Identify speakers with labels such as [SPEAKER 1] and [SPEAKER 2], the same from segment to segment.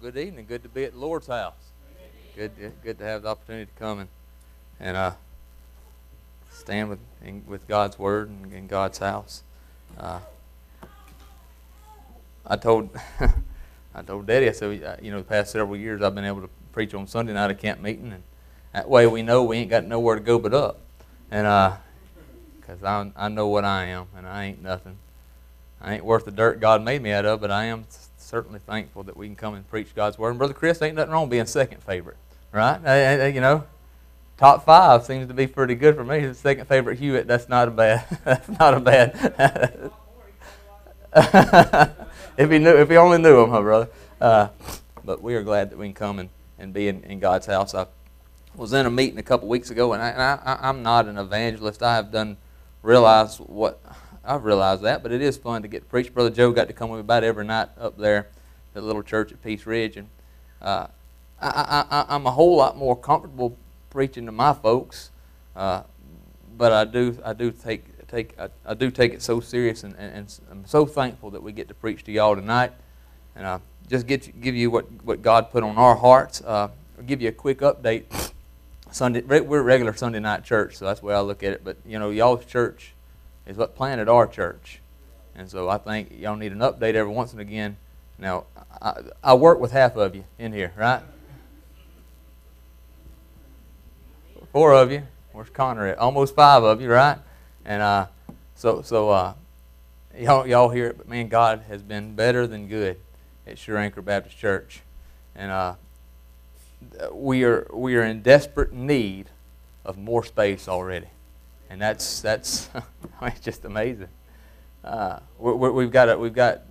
[SPEAKER 1] good evening. Good to be at the Lord's house. Good, to, good to have the opportunity to come and, and uh, stand with in, with God's word and in God's house. Uh, I told I told Daddy I said you know the past several years I've been able to preach on Sunday night at camp meeting and that way we know we ain't got nowhere to go but up and because uh, I I know what I am and I ain't nothing I ain't worth the dirt God made me out of but I am certainly thankful that we can come and preach God's word and brother Chris ain't nothing wrong being second favorite right I, I, you know top five seems to be pretty good for me. His second favorite Hewitt. That's not a bad. That's not a bad. if he knew, if he only knew him, huh, brother. Uh, but we are glad that we can come and, and be in, in God's house. I was in a meeting a couple weeks ago, and, I, I'm not an evangelist. I have done realize what I've realized that, but it is fun to get to preach. Brother Joe got to come with me about every night up there the little church at Peace Ridge, and uh, I, I'm a whole lot more comfortable preaching to my folks, uh, but I do I do take take I, I do take it so serious, and, and, and, I'm so thankful that we get to preach to y'all tonight, and I just get give you what what God put on our hearts. Uh, I'll give you a quick update. Sunday we're a regular Sunday night church, so that's the way I look at it. But you know, y'all's church is what planted our church, and so I think y'all need an update every once and again. Now, I, I work with half of you in here, right? four of you. Where's Connor at? Almost five of you, right? And uh, so, so uh, y'all, y'all hear it, but man, God has been better than good at Sure Anchor Baptist Church, and uh, we are we are in desperate need of more space already, and that's that's just amazing. Uh, we have got a, we've got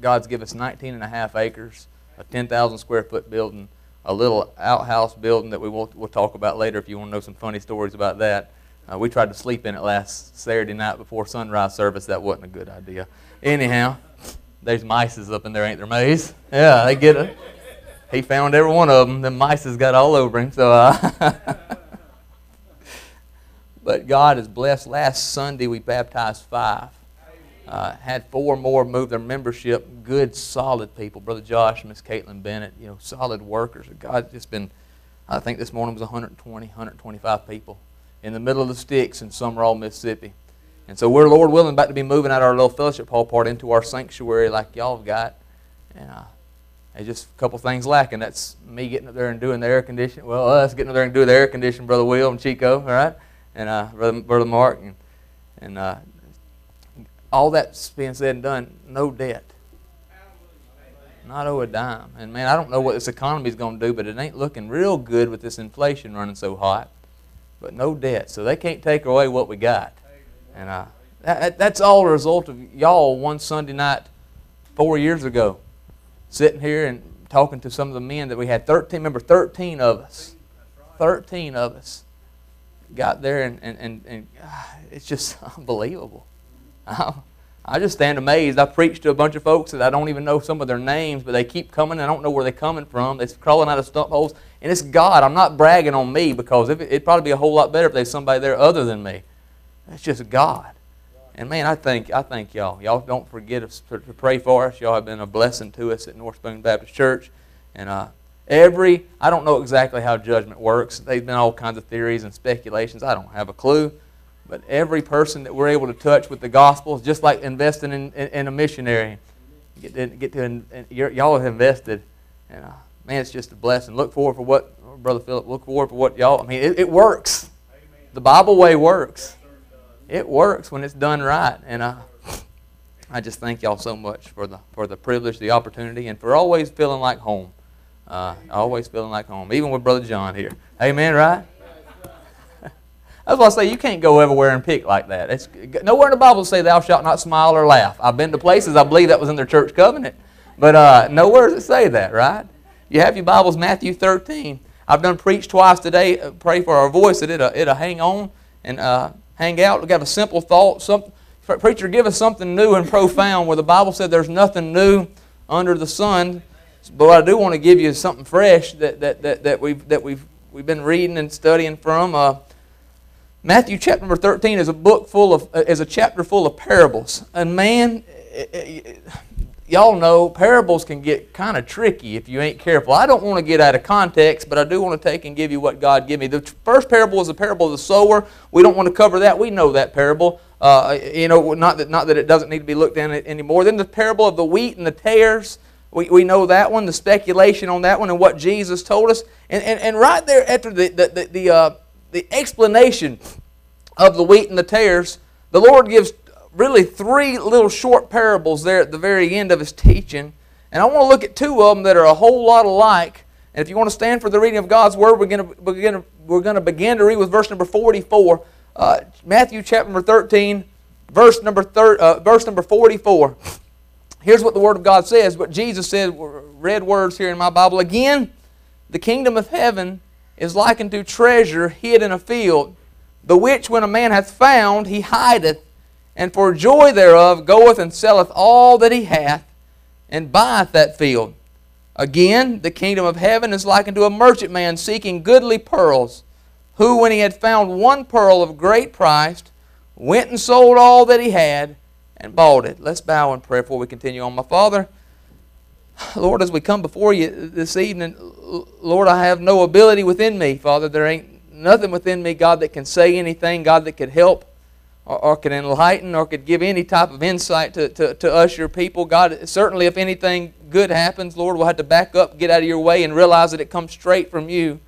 [SPEAKER 1] God's given us 19 and a half acres, a 10,000 square foot building a little outhouse building that we will we'll talk about later if you want to know some funny stories about that. Uh, we tried to sleep in it last Saturday night before sunrise service. That wasn't a good idea. Anyhow, there's mices up in there, ain't there, Maze? Yeah, they get it. He found every one of them. The mice has got all over him. So, uh, but God is blessed. Last Sunday we baptized five. Uh, had four more move their membership. Good, solid people. Brother Josh Miss Caitlin Bennett, you know, solid workers. God's just been, I think this morning was 120, 125 people in the middle of the sticks in Sumrall, Mississippi. And so we're, Lord willing, about to be moving out our little fellowship hall part into our sanctuary like y'all have got. And uh, there's just a couple things lacking. That's me getting up there and doing the air conditioning. Well, us getting up there and doing the air conditioning, Brother Will and Chico, all right? And uh, Brother, Brother Mark. And, and uh, all that's being said and done, no debt. Not owe a dime. And man, I don't know what this economy is going to do, but it ain't looking real good with this inflation running so hot. But no debt. So they can't take away what we got. And uh, that, that's all a result of y'all one Sunday night four years ago sitting here and talking to some of the men that we had 13 remember 13 of us 13 of us got there and, and, and, and it's just unbelievable I just stand amazed. I preach to a bunch of folks that I don't even know some of their names, but they keep coming. I don't know where they're coming from. They're crawling out of stump holes. And it's God. I'm not bragging on me because it'd probably be a whole lot better if there's somebody there other than me. It's just God. And man, I think I thank y'all. Y'all don't forget to pray for us. Y'all have been a blessing to us at North Spoon Baptist Church. And uh, every, I don't know exactly how judgment works. There's been all kinds of theories and speculations. I don't have a clue. But every person that we're able to touch with the gospel is just like investing in, in, in a missionary. Get to, get to y'all have invested, and uh, man, it's just a blessing. Look forward for what, Brother Philip. Look forward for what y'all. I mean, it, it works. The Bible way works. It works when it's done right, and uh, I just thank y'all so much for the for the privilege, the opportunity, and for always feeling like home. Uh, always feeling like home, even with Brother John here. Amen, right? That's why I say you can't go everywhere and pick like that. It's nowhere in the Bible say thou shalt not smile or laugh. I've been to places I believe that was in their church covenant, but uh, nowhere does it say that, right? You have your Bibles, Matthew 13. I've done preach twice today. Uh, pray for our voice that it'll, it'll hang on and uh, hang out. We got a simple thought. Some, preacher, give us something new and profound where the Bible said there's nothing new under the sun. But I do want to give you something fresh that, that, that, that, we've, that we've, we've been reading and studying from. Uh, Matthew chapter number 13 is a book full of, uh, is a chapter full of parables. And man, y'all know parables can get kind of tricky if you ain't careful. I don't want to get out of context, but I do want to take and give you what God gave me. The first parable is the parable of the sower. We don't want to cover that. We know that parable. Uh, you know, not that not that it doesn't need to be looked at anymore. Then the parable of the wheat and the tares. We, we know that one, the speculation on that one, and what Jesus told us. And, and, and right there after the, the, the, the, uh, the explanation of the wheat and the tares, the Lord gives really three little short parables there at the very end of his teaching. And I want to look at two of them that are a whole lot alike. And if you want to stand for the reading of God's Word, we're going to, to, we're going to begin to read with verse number 44. Uh, Matthew chapter number 13, verse number, thir- uh, verse number 44. Here's what the Word of God says. What Jesus said, red words here in my Bible. Again, the kingdom of heaven is likened to treasure hid in a field, the which when a man hath found, he hideth and for joy thereof goeth and selleth all that he hath, and buyeth that field. Again, the kingdom of heaven is like unto a merchant man seeking goodly pearls, who, when he had found one pearl of great price, went and sold all that he had and bought it. Let's bow in prayer before we continue on. My Father, Lord, as we come before you this evening, Lord, I have no ability within me, Father. There ain't nothing within me, God, that can say anything, God, that could help or, or could enlighten or could give any type of insight to, to, to us, your people. God, certainly if anything good happens, Lord, we'll have to back up, get out of your way, and realize that it comes straight from you.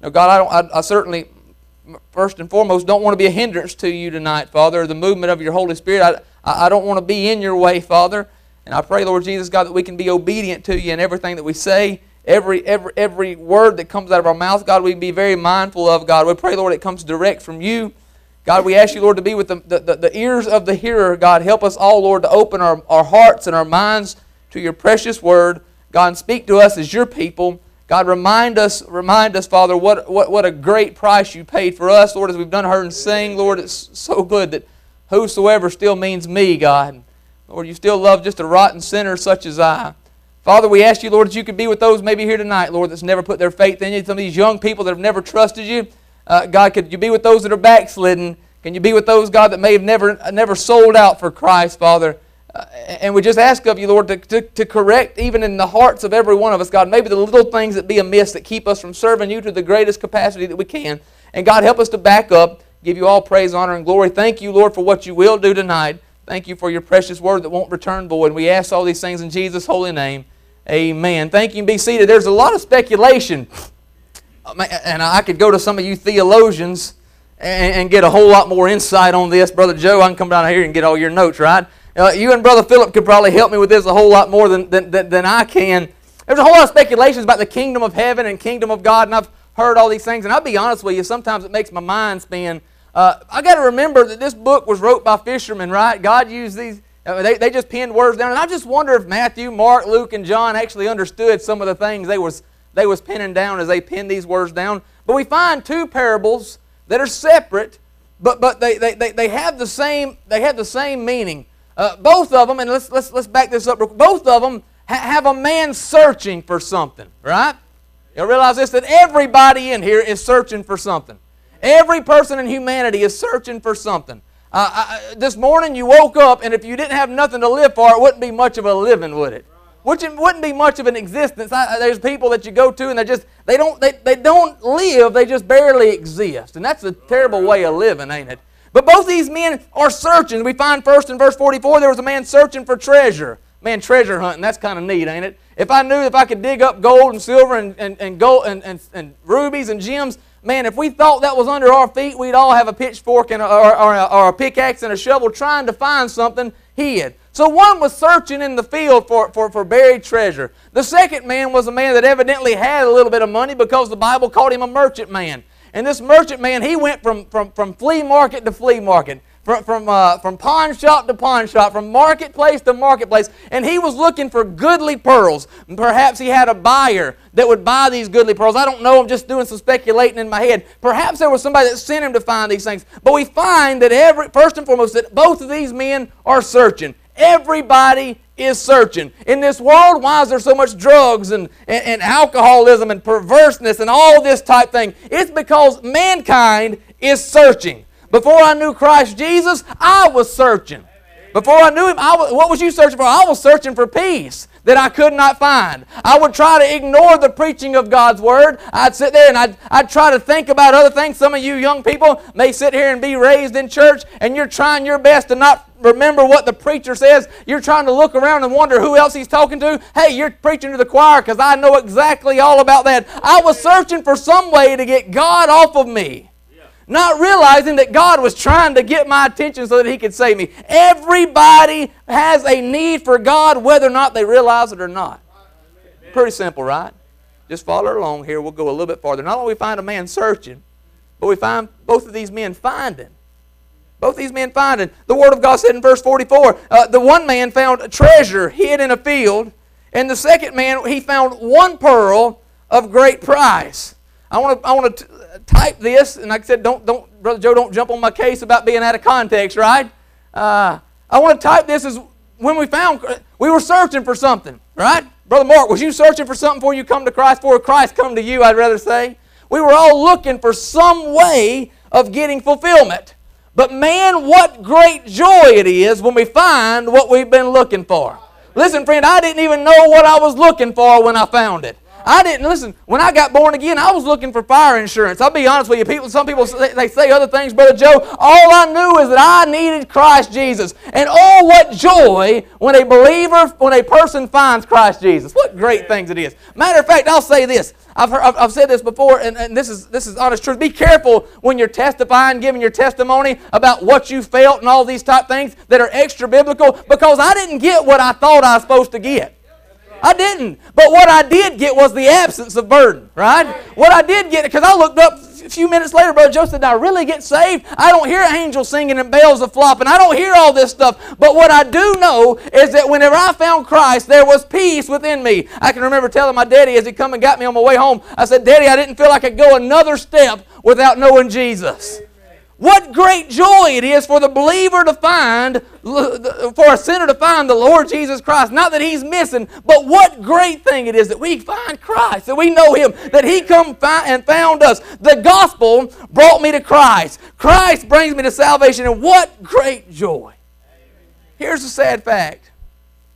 [SPEAKER 1] Now, God, I, don't, I, I certainly, first and foremost, don't want to be a hindrance to you tonight, Father, the movement of your Holy Spirit. I, I don't want to be in your way, Father. And I pray, Lord Jesus, God, that we can be obedient to you in everything that we say, every, every, every word that comes out of our mouth, God, we be very mindful of, God. We pray, Lord, it comes direct from you. God, we ask you, Lord, to be with the, the, the, ears of the hearer. God, help us all, Lord, to open our, our hearts and our minds to your precious word. God, speak to us as your people. God, remind us, remind us, Father, what, what, what a great price you paid for us, Lord, as we've done heard and sing. Lord, it's so good that whosoever still means me, God. Lord, you still love just a rotten sinner such as I. Father, we ask you, Lord, that you could be with those maybe here tonight, Lord, that's never put their faith in you. Some of these young people that have never trusted you. Uh, God, could you be with those that are backslidden? Can you be with those, God, that may have never, never sold out for Christ, Father? Uh, and we just ask of you, Lord, to, to, to, correct even in the hearts of every one of us, God, maybe the little things that be amiss that keep us from serving you to the greatest capacity that we can. And God, help us to back up, give you all praise, honor, and glory. Thank you, Lord, for what you will do tonight. Thank you for your precious word that won't return void. We ask all these things in Jesus' holy name. Amen. Thank you be seated. There's a lot of speculation and I could go to some of you theologians and, get a whole lot more insight on this. Brother Joe, I can come down here and get all your notes, right? Uh, you and Brother Philip could probably help me with this a whole lot more than, than, than I can. There's a whole lot of speculations about the kingdom of heaven and kingdom of God, and I've heard all these things. And I'll be honest with you, sometimes it makes my mind spin. Uh, I got to remember that this book was wrote by fishermen, right? God used these. Uh, they, they just pinned words down, and I just wonder if Matthew, Mark, Luke, and John actually understood some of the things they was they was pinning down as they pinned these words down. But we find two parables that are separate, but, but they, they, they, they, have the same, they have the same meaning. Uh, both of them, and let's, let's, let's back this up, both of them ha- have a man searching for something, right? You realize this, that everybody in here is searching for something. Every person in humanity is searching for something. Uh, I, this morning you woke up, and if you didn't have nothing to live for, it wouldn't be much of a living, would it? which it wouldn't be much of an existence. I, there's people that you go to and they just they don't they, they don't live, they just barely exist. And that's a terrible way of living, ain't it? But both these men are searching. We find first in verse 44 there was a man searching for treasure. Man, treasure hunting, that's kind of neat, ain't it? If I knew if I could dig up gold and silver and, and, and gold and, and, and rubies and gems, man, if we thought that was under our feet, we'd all have a pitchfork and a, or, or, a, or a pickaxe and a shovel trying to find something hid. So one was searching in the field for, for, for buried treasure. The second man was a man that evidently had a little bit of money because the Bible called him a merchant man. And this merchant man, he went from, from, from flea market to flea market, from, from, uh, from pawn shop to pawn shop, from marketplace to marketplace, and he was looking for goodly pearls. Perhaps he had a buyer that would buy these goodly pearls. I don't know, I'm just doing some speculating in my head. Perhaps there was somebody that sent him to find these things. But we find that every, first and foremost, that both of these men are searching. Everybody is searching. In this world, why is there so much drugs and, and, and, alcoholism and perverseness and all this type thing? It's because mankind is searching. Before I knew Christ Jesus, I was searching. Before I knew him, I was, what was you searching for? I was searching for peace that I could not find. I would try to ignore the preaching of God's Word. I'd sit there and I'd, I'd try to think about other things. Some of you young people may sit here and be raised in church and you're trying your best to not remember what the preacher says. You're trying to look around and wonder who else he's talking to. Hey, you're preaching to the choir because I know exactly all about that. I was searching for some way to get God off of me not realizing that God was trying to get my attention so that He could save me. Everybody has a need for God, whether or not they realize it or not. Pretty simple, right? Just follow along here. We'll go a little bit farther. Not only we find a man searching, but we find both of these men finding. Both these men finding. The Word of God said in verse 44 uh, the one man found a treasure hid in a field, and the second man, he found one pearl of great price. I want to I want to type this, and like I said, don't don't Brother Joe, don't jump on my case about being out of context, right? Uh, I want to type this as when we found we were searching for something, right? Brother Mark, was you searching for something before you come to Christ? Before Christ come to you, I'd rather say. We were all looking for some way of getting fulfillment. But man, what great joy it is when we find what we've been looking for. Listen, friend, I didn't even know what I was looking for when I found it. I didn't listen. When I got born again, I was looking for fire insurance. I'll be honest with you. People, some people they say other things, brother Joe. All I knew is that I needed Christ Jesus, and oh, what joy when a believer, when a person finds Christ Jesus. What great things it is. Matter of fact, I'll say this. I've, heard, I've, said this before, and, and this is this is honest truth. Be careful when you're testifying, giving your testimony about what you felt and all these type things that are extra biblical, because I didn't get what I thought I was supposed to get. I didn't. But what I did get was the absence of burden, right? What I did get, because I looked up a few minutes later, Brother Joe said, I really get saved? I don't hear angels singing and bells a flopping. I don't hear all this stuff. But what I do know is that whenever I found Christ, there was peace within me. I can remember telling my daddy as he come and got me on my way home, I said, Daddy, I didn't feel like I could go another step without knowing Jesus. What great joy it is for the believer to find, for a sinner to find the Lord Jesus Christ. Not that he's missing, but what great thing it is that we find Christ, that we know him, that he come and found us. The gospel brought me to Christ. Christ brings me to salvation, and what great joy. Here's the sad fact.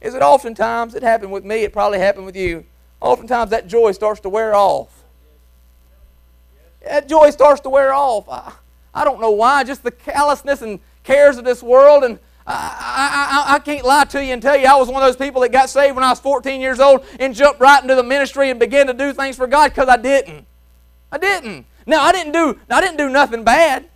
[SPEAKER 1] Is it oftentimes, it happened with me, it probably happened with you, oftentimes that joy starts to wear off. That joy starts to wear off. I don't know why, just the callousness and cares of this world. And I, I, I, can't lie to you and tell you I was one of those people that got saved when I was 14 years old and jumped right into the ministry and began to do things for God because I didn't. I didn't. Now I didn't do I didn't do nothing bad,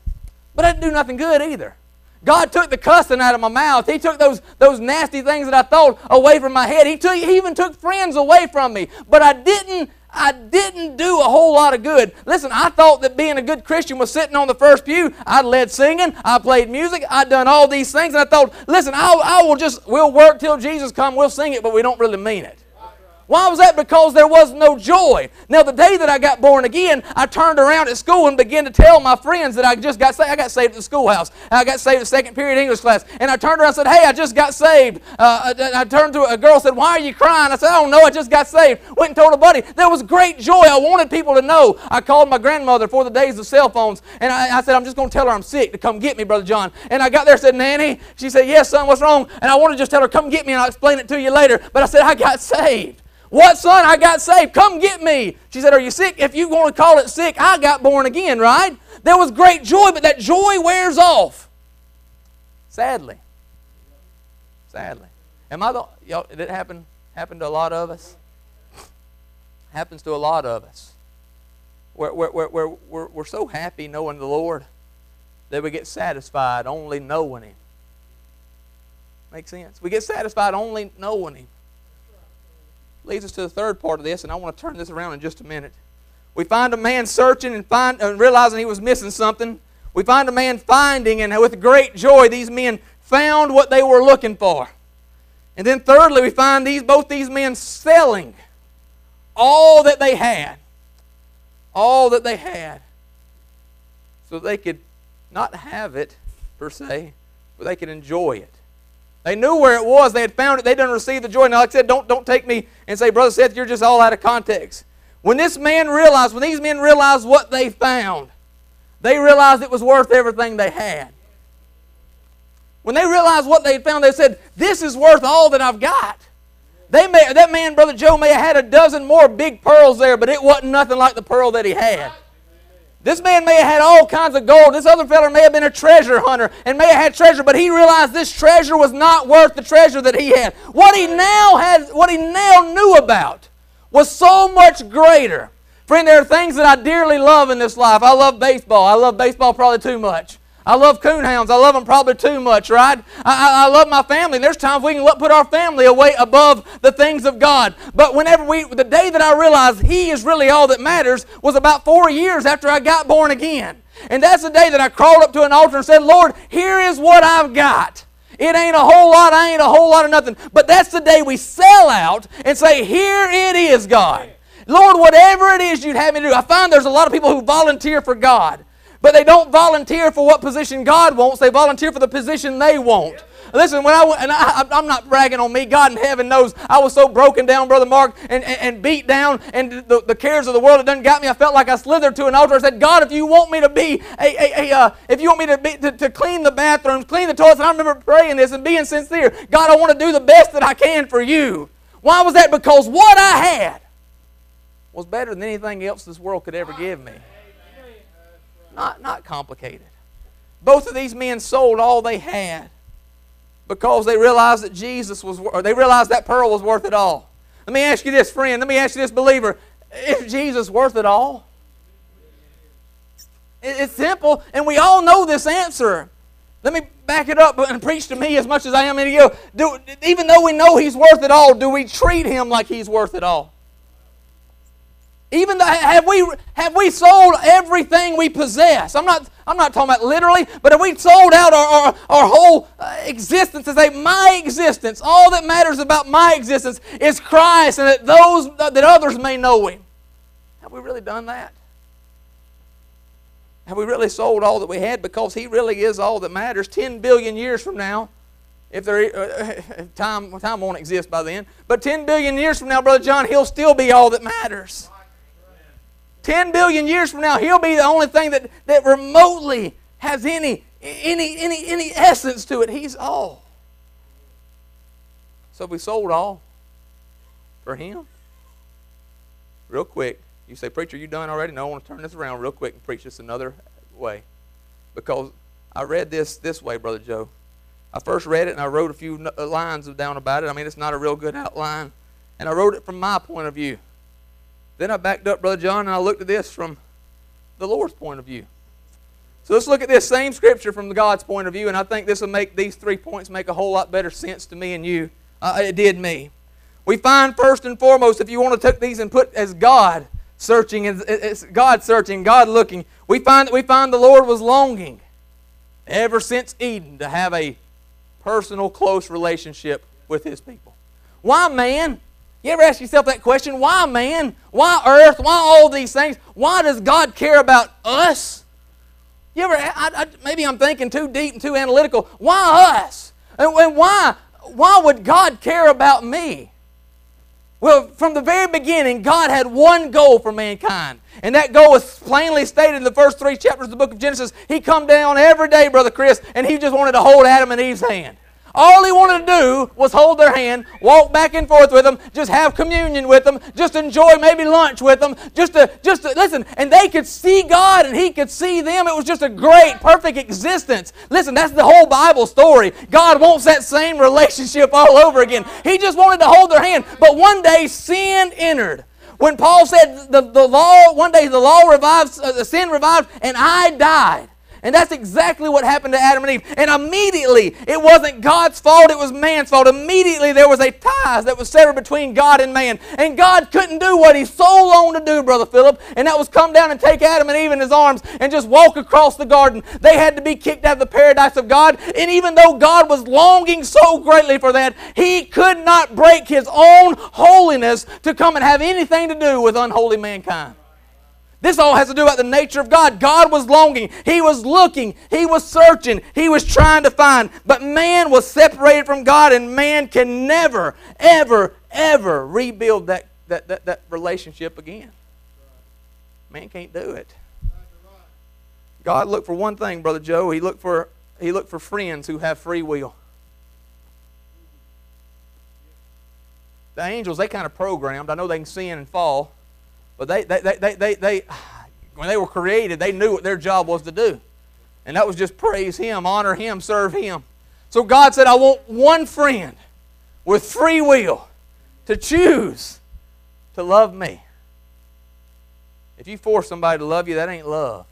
[SPEAKER 1] but I didn't do nothing good either. God took the cussing out of my mouth. He took those, those nasty things that I thought away from my head. He, took, he even took friends away from me. But I didn't I didn't do a whole lot of good. Listen, I thought that being a good Christian was sitting on the first pew. I led singing, I played music, I'd done all these things, and I thought, listen, I, I will just, we'll work till Jesus come, we'll sing it, but we don't really mean it. Why was that? Because there was no joy. Now, the day that I got born again, I turned around at school and began to tell my friends that I just got saved. I got saved at the schoolhouse. I got saved at second period English class. And I turned around and said, Hey, I just got saved. Uh, I, I turned to a girl said, Why are you crying? I said, I don't know. I just got saved. Went and told a buddy. There was great joy. I wanted people to know. I called my grandmother for the days of cell phones. And I, I said, I'm just going to tell her I'm sick to come get me, Brother John. And I got there and said, Nanny. She said, Yes, son, what's wrong? And I want to just tell her, Come get me and I'll explain it to you later. But I said, I got saved. What, son? I got saved. Come get me. She said, Are you sick? If you want to call it sick, I got born again, right? There was great joy, but that joy wears off. Sadly. Sadly. Am I the y'all did it happen happen to a lot of us? Happens to a lot of us. We're, we're, we're, we're, we're so happy knowing the Lord that we get satisfied only knowing Him. Make sense? We get satisfied only knowing Him leads us to the third part of this, and I want to turn this around in just a minute. We find a man searching and, find, and realizing he was missing something. We find a man finding, and with great joy, these men found what they were looking for. And then thirdly, we find these both these men selling all that they had. All that they had. So they could not have it per se, but they could enjoy it. They knew where it was. They had found it. They didn't receive the joy. Now, like I said, don't, don't take me and say, Brother Seth, you're just all out of context. When this man realized, when these men realized what they found, they realized it was worth everything they had. When they realized what they had found, they said, This is worth all that I've got. They may, that man, Brother Joe, may have had a dozen more big pearls there, but it wasn't nothing like the pearl that he had. This man may have had all kinds of gold. This other fellow may have been a treasure hunter and may have had treasure, but he realized this treasure was not worth the treasure that he had. What he now had, what he now knew about was so much greater. Friend, there are things that I dearly love in this life. I love baseball. I love baseball probably too much. I love coonhounds. I love them probably too much, right? I, I, love my family. There's times we can put our family away above the things of God. But whenever we, the day that I realized He is really all that matters was about four years after I got born again. And that's the day that I crawled up to an altar and said, Lord, here is what I've got. It ain't a whole lot, I ain't a whole lot of nothing. But that's the day we sell out and say, Here it is, God. Lord, whatever it is you'd have me do. I find there's a lot of people who volunteer for God. But they don't volunteer for what position God wants, they volunteer for the position they want. Listen, when I and I, am not bragging on me, God in heaven knows I was so broken down, Brother Mark, and, and, and beat down, and the, the, cares of the world had done got me. I felt like I slithered to an altar. I said, God, if you want me to be a, a, a uh, if you want me to, be, to, to clean the bathrooms, clean the toilets, and I remember praying this and being sincere, God, I want to do the best that I can for you. Why was that? Because what I had was better than anything else this world could ever give me. Not, not complicated. Both of these men sold all they had because they realized that Jesus was, or they realized that pearl was worth it all. Let me ask you this, friend. Let me ask you this, believer. Is Jesus worth it all? It's simple, and we all know this answer. Let me back it up and preach to me as much as I am to you. Do, even though we know He's worth it all, do we treat Him like He's worth it all? Even though, have we have we sold everything we possess? I'm not I'm not talking about literally, but have we sold out our, our, our whole uh, existence to say my existence, all that matters about my existence is Christ, and that those that others may know Him? Have we really done that? Have we really sold all that we had because He really is all that matters? Ten billion years from now, if there uh, time time won't exist by then, but ten billion years from now, Brother John, He'll still be all that matters. 10 billion years from now, he'll be the only thing that, that remotely has any, any, any, any essence to it. He's all. So we sold all for him. Real quick. You say, Preacher, you done already? No, I want to turn this around real quick and preach this another way. Because I read this this way, Brother Joe. I first read it and I wrote a few uh, lines down about it. I mean, it's not a real good outline. And I wrote it from my point of view. Then I backed up, Brother John, and I looked at this from the Lord's point of view. So let's look at this same scripture from God's point of view, and I think this will make these three points make a whole lot better sense to me and you. Uh, it did me. We find first and foremost, if you want to take these and put as God searching, as God searching, God looking, we find that we find the Lord was longing ever since Eden to have a personal, close relationship with His people. Why man? You ever ask yourself that question? Why man? Why earth? Why all these things? Why does God care about us? You ever, I, I, maybe I'm thinking too deep and too analytical. Why us? And, and why, why would God care about me? Well, from the very beginning, God had one goal for mankind. And that goal is plainly stated in the first three chapters of the book of Genesis. He come down every day, Brother Chris, and he just wanted to hold Adam and Eve's hand. All he wanted to do was hold their hand, walk back and forth with them, just have communion with them, just enjoy maybe lunch with them, just to, just to, listen. And they could see God and he could see them. It was just a great, perfect existence. Listen, that's the whole Bible story. God wants that same relationship all over again. He just wanted to hold their hand. But one day sin entered. When Paul said the, the law, one day the law revives, uh, the sin revived, and I died. And that's exactly what happened to Adam and Eve. And immediately, it wasn't God's fault, it was man's fault. Immediately, there was a tie that was severed between God and man. And God couldn't do what He so longed to do, Brother Philip, and that was come down and take Adam and Eve in His arms and just walk across the garden. They had to be kicked out of the paradise of God. And even though God was longing so greatly for that, He could not break His own holiness to come and have anything to do with unholy mankind. This all has to do about the nature of God. God was longing, He was looking, He was searching, He was trying to find. But man was separated from God, and man can never, ever, ever rebuild that, that, that, that relationship again. Man can't do it. God looked for one thing, Brother Joe. He looked for he looked for friends who have free will. The angels, they kind of programmed. I know they can sin and fall, but they, they, they, they, they, when they were created, they knew what their job was to do. And that was just praise Him, honor Him, serve Him. So God said, I want one friend with free will to choose to love me. If you force somebody to love you, that ain't love.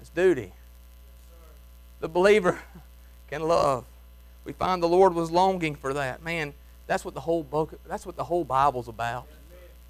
[SPEAKER 1] It's duty. The believer can love. We find the Lord was longing for that. Man, that's what the whole book that's what the whole Bible's about.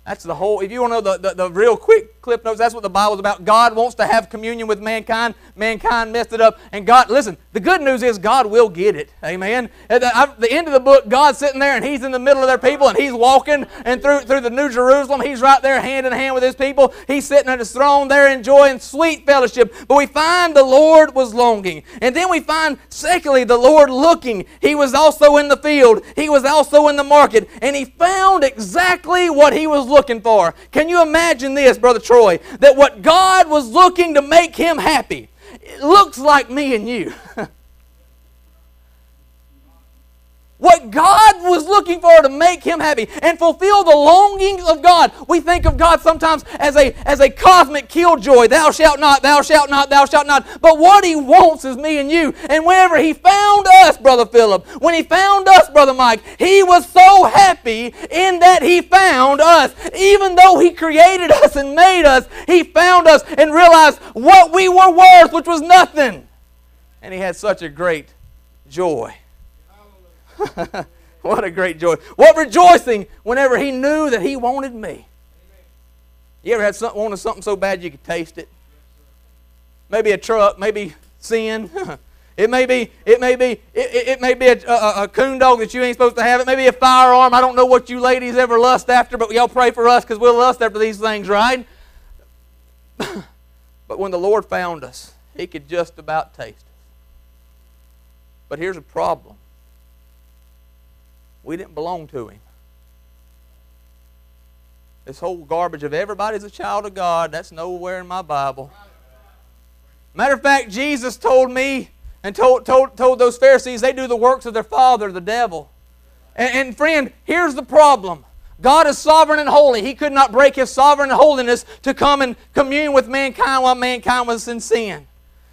[SPEAKER 1] That's the whole, if you want to know the, the, the, real quick clip notes, that's what the Bible's about. God wants to have communion with mankind. Mankind messed it up. And God, listen, the good news is God will get it. Amen. At the, the, end of the book, God's sitting there and He's in the middle of their people and He's walking and through, through the New Jerusalem. He's right there hand in hand with His people. He's sitting at His throne there enjoying sweet fellowship. But we find the Lord was longing. And then we find, secondly, the Lord looking. He was also in the field, He was also in the market, and He found exactly what He was looking for. Can you imagine this, Brother Troy? That what God was looking to make him happy looks like me and you. what God was looking for to make him happy and fulfill the longings of God. We think of God sometimes as a, as a cosmic killjoy. Thou shalt not, thou shalt not, thou shalt not. But what he wants is me and you. And whenever he found us, Brother Philip, when he found us, Brother Mike, he was so happy in that he found us. Even though he created us and made us, he found us and realized what we were worth, which was nothing. And he had such a great joy. what a great joy. What rejoicing whenever he knew that he wanted me. You ever had something, wanted something so bad you could taste it? Maybe a truck, maybe sin. It may be, it may be, it, it may be a, a, a, coon dog that you ain't supposed to have. It may be a firearm. I don't know what you ladies ever lust after, but y'all pray for us because we'll lust after these things, right? but when the Lord found us, He could just about taste us. But here's a problem. We didn't belong to him. This whole garbage of everybody's a child of God, that's nowhere in my Bible. Matter of fact, Jesus told me and told, told, told those Pharisees they do the works of their father, the devil. And, and friend, here's the problem. God is sovereign and holy. He could not break His sovereign holiness to come and commune with mankind while mankind was in sin.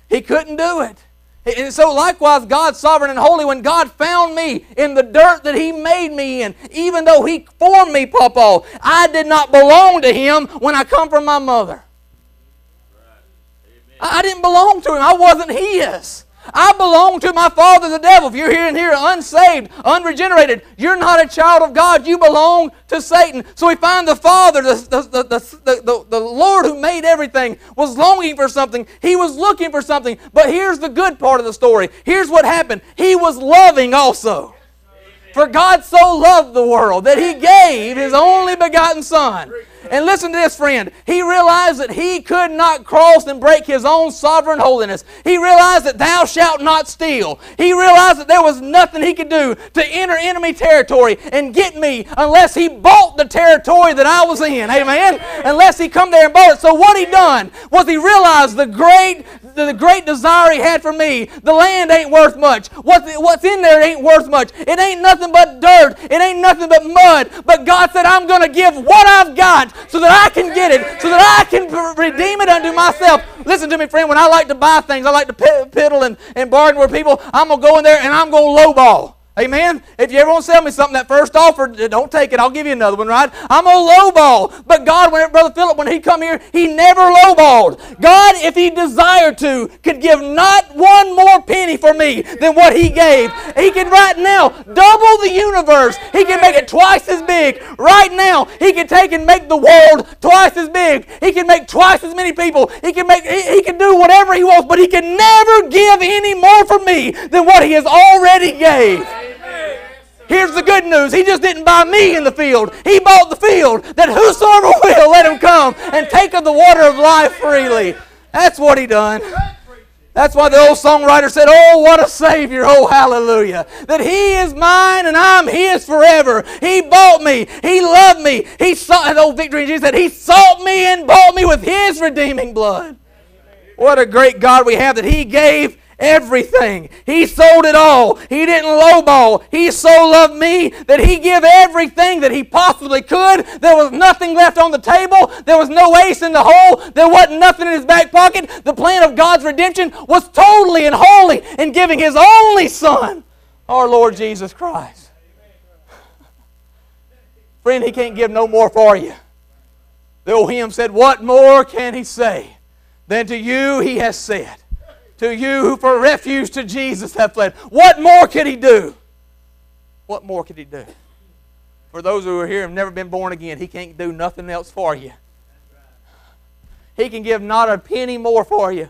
[SPEAKER 1] He couldn't do it. And so, likewise, God's sovereign and holy. When God found me in the dirt that He made me in, even though He formed me, Papa, I did not belong to Him when I come from my mother. I didn't belong to Him. I wasn't His. I belong to my father, the devil. If you're here and here unsaved, unregenerated, you're not a child of God. You belong to Satan. So we find the Father, the, the, the, the, the Lord who made everything, was longing for something. He was looking for something. But here's the good part of the story. Here's what happened He was loving also. For God so loved the world that He gave His only begotten Son and listen to this, friend. He realized that he could not cross and break his own sovereign holiness. He realized that thou shalt not steal. He realized that there was nothing he could do to enter enemy territory and get me unless he bought the territory that I was in. Amen. Unless he come there and bought it. So what he done was he realized the great the great desire he had for me. The land ain't worth much. What's, what's in there ain't worth much. It ain't nothing but dirt. It ain't nothing but mud. But God said, I'm going to give what I've got so that I can get it, so that I can redeem it unto myself. Listen to me, friend. When I like to buy things, I like to piddle and, and bargain with people. I'm going to go in there and I'm going to lowball. Amen. If you ever want to sell me something, that first offer, don't take it. I'll give you another one, right? I'm a lowball. But God, when Brother Philip, when he come here, he never lowballed. God, if he desired to, could give not one more penny for me than what he gave. He can right now double the universe. He can make it twice as big. Right now, he can take and make the world twice as big. He can make twice as many people. He can make he, he can do whatever he wants, but he can never give any more for me than what he has already gave. Here's the good news. He just didn't buy me in the field. He bought the field that whosoever will let him come and take of the water of life freely. That's what he done. That's why the old songwriter said, Oh, what a Savior, oh, hallelujah. That He is mine and I'm His forever. He bought me. He loved me. He saw, and old Victory Jesus said, He sought me and bought me with His redeeming blood. What a great God we have that He gave everything. He sold it all. He didn't lowball. He so loved me that He gave everything that He possibly could. There was nothing left on the table. There was no ace in the hole. There wasn't nothing in His back pocket. The plan of God's redemption was totally and wholly in giving His only Son, our Lord Jesus Christ. Friend, He can't give no more for you. The old hymn said, What more can He say than to you He has said? To you who for refuge to Jesus have fled. What more could he do? What more could he do? For those who are here and have never been born again, he can't do nothing else for you. He can give not a penny more for you.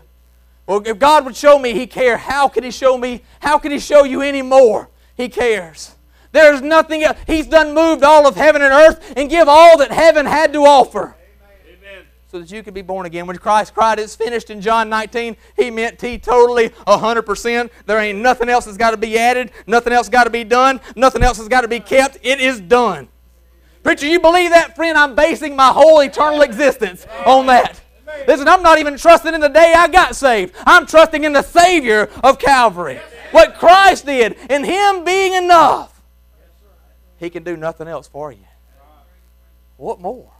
[SPEAKER 1] Well, if God would show me He cares, how could He show me? How could He show you any more? He cares. There's nothing else. He's done moved all of heaven and earth and give all that heaven had to offer so that you could be born again. When Christ cried, It's finished in John 19, He meant T totally 100%. There ain't nothing else that's got to be added, nothing else got to be done, nothing else has got to be kept. It is done. Preacher, you believe that, friend? I'm basing my whole eternal existence on that. Listen, I'm not even trusting in the day I got saved. I'm trusting in the Savior of Calvary. What Christ did, and Him being enough. He can do nothing else for you. What more?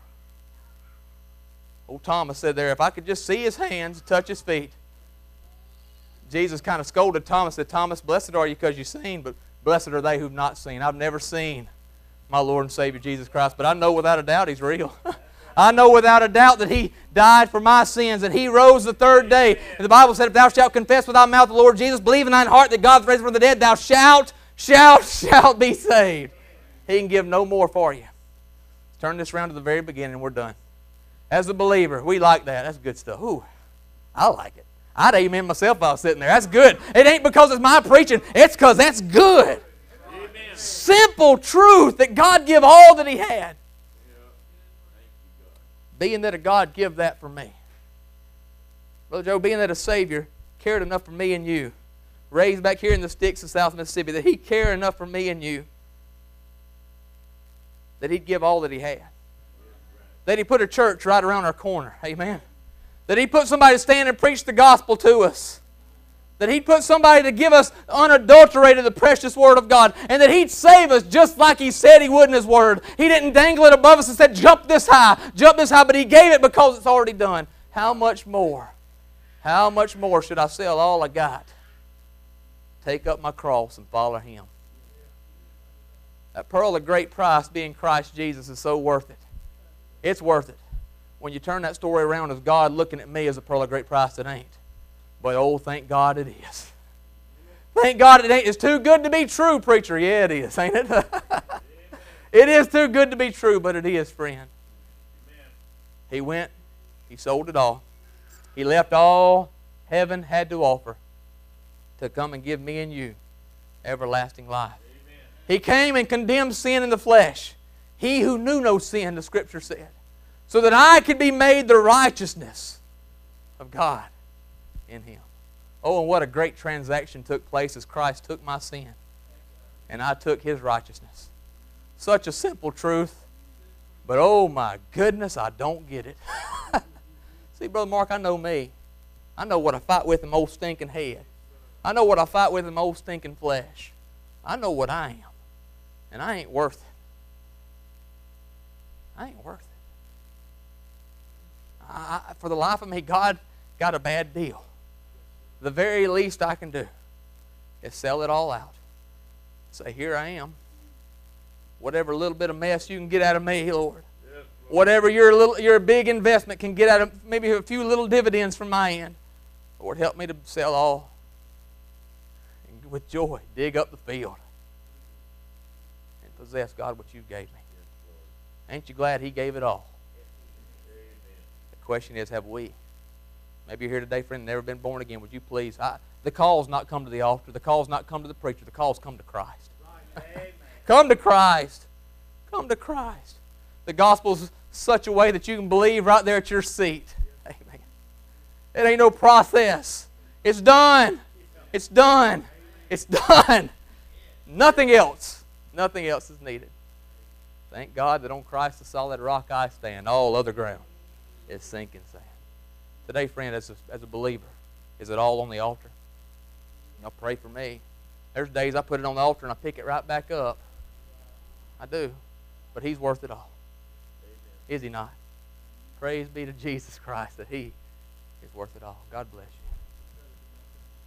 [SPEAKER 1] Old Thomas said there, if I could just see his hands, touch his feet. Jesus kind of scolded Thomas, said, Thomas, blessed are you because you've seen, but blessed are they who've not seen. I've never seen my Lord and Savior Jesus Christ, but I know without a doubt he's real. I know without a doubt that he died for my sins and he rose the third day. And the Bible said, if thou shalt confess with thy mouth the Lord Jesus, believe in thine heart that God's raised from the dead, thou shalt, shalt, shalt be saved. He can give no more for you. Let's turn this around to the very beginning and we're done. As a believer, we like that. That's good stuff. Ooh, I like it. I'd amen myself while I was sitting there. That's good. It ain't because it's my preaching, it's because that's good. Amen. Simple truth that God give all that He had. Being that a God give that for me. Brother Joe, being that a Savior cared enough for me and you, raised back here in the sticks of South Mississippi, that He cared enough for me and you, that He'd give all that He had that He put a church right around our corner. Amen. That He put somebody to stand and preach the gospel to us. That He'd put somebody to give us unadulterated the precious Word of God. And that He'd save us just like He said He would in His Word. He didn't dangle it above us and said, jump this high, jump this high, but He gave it because it's already done. How much more? How much more should I sell all I got? Take up my cross and follow Him. That pearl of great price being Christ Jesus is so worth it. It's worth it. When you turn that story around as God looking at me as a pearl of great price, it ain't. But oh, thank God it is. Thank God it ain't. It's too good to be true, preacher. Yeah, it is, ain't it? it is too good to be true, but it is, friend. He went, he sold it all. He left all heaven had to offer to come and give me and you everlasting life. He came and condemned sin in the flesh. He who knew no sin, the Scripture said, so that I could be made the righteousness of God in Him. Oh, and what a great transaction took place as Christ took my sin and I took His righteousness. Such a simple truth, but oh my goodness, I don't get it. See, Brother Mark, I know me. I know what I fight with in my old stinking head. I know what I fight with in my old stinking flesh. I know what I am. And I ain't worth it. I ain't worth it. I, for the life of me, God got a bad deal. The very least I can do is sell it all out. Say, here I am. Whatever little bit of mess you can get out of me, Lord. Whatever your little your big investment can get out of maybe a few little dividends from my end. Lord, help me to sell all. And with joy, dig up the field and possess God what you gave me. Ain't you glad He gave it all? The question is, have we? Maybe you're here today, friend, never been born again. Would you please? I, the call's not come to the altar. The call's not come to the preacher. The call's come to Christ. come to Christ. Come to Christ. The gospel's such a way that you can believe right there at your seat. Amen. It ain't no process. It's done. It's done. It's done. Nothing else. Nothing else is needed. Thank God that on Christ the solid rock I stand. All other ground is sinking sand. Today, friend, as a, as a believer, is it all on the altar? Y'all pray for me. There's days I put it on the altar and I pick it right back up. I do. But He's worth it all. Is He not? Praise be to Jesus Christ that He is worth it all. God bless you.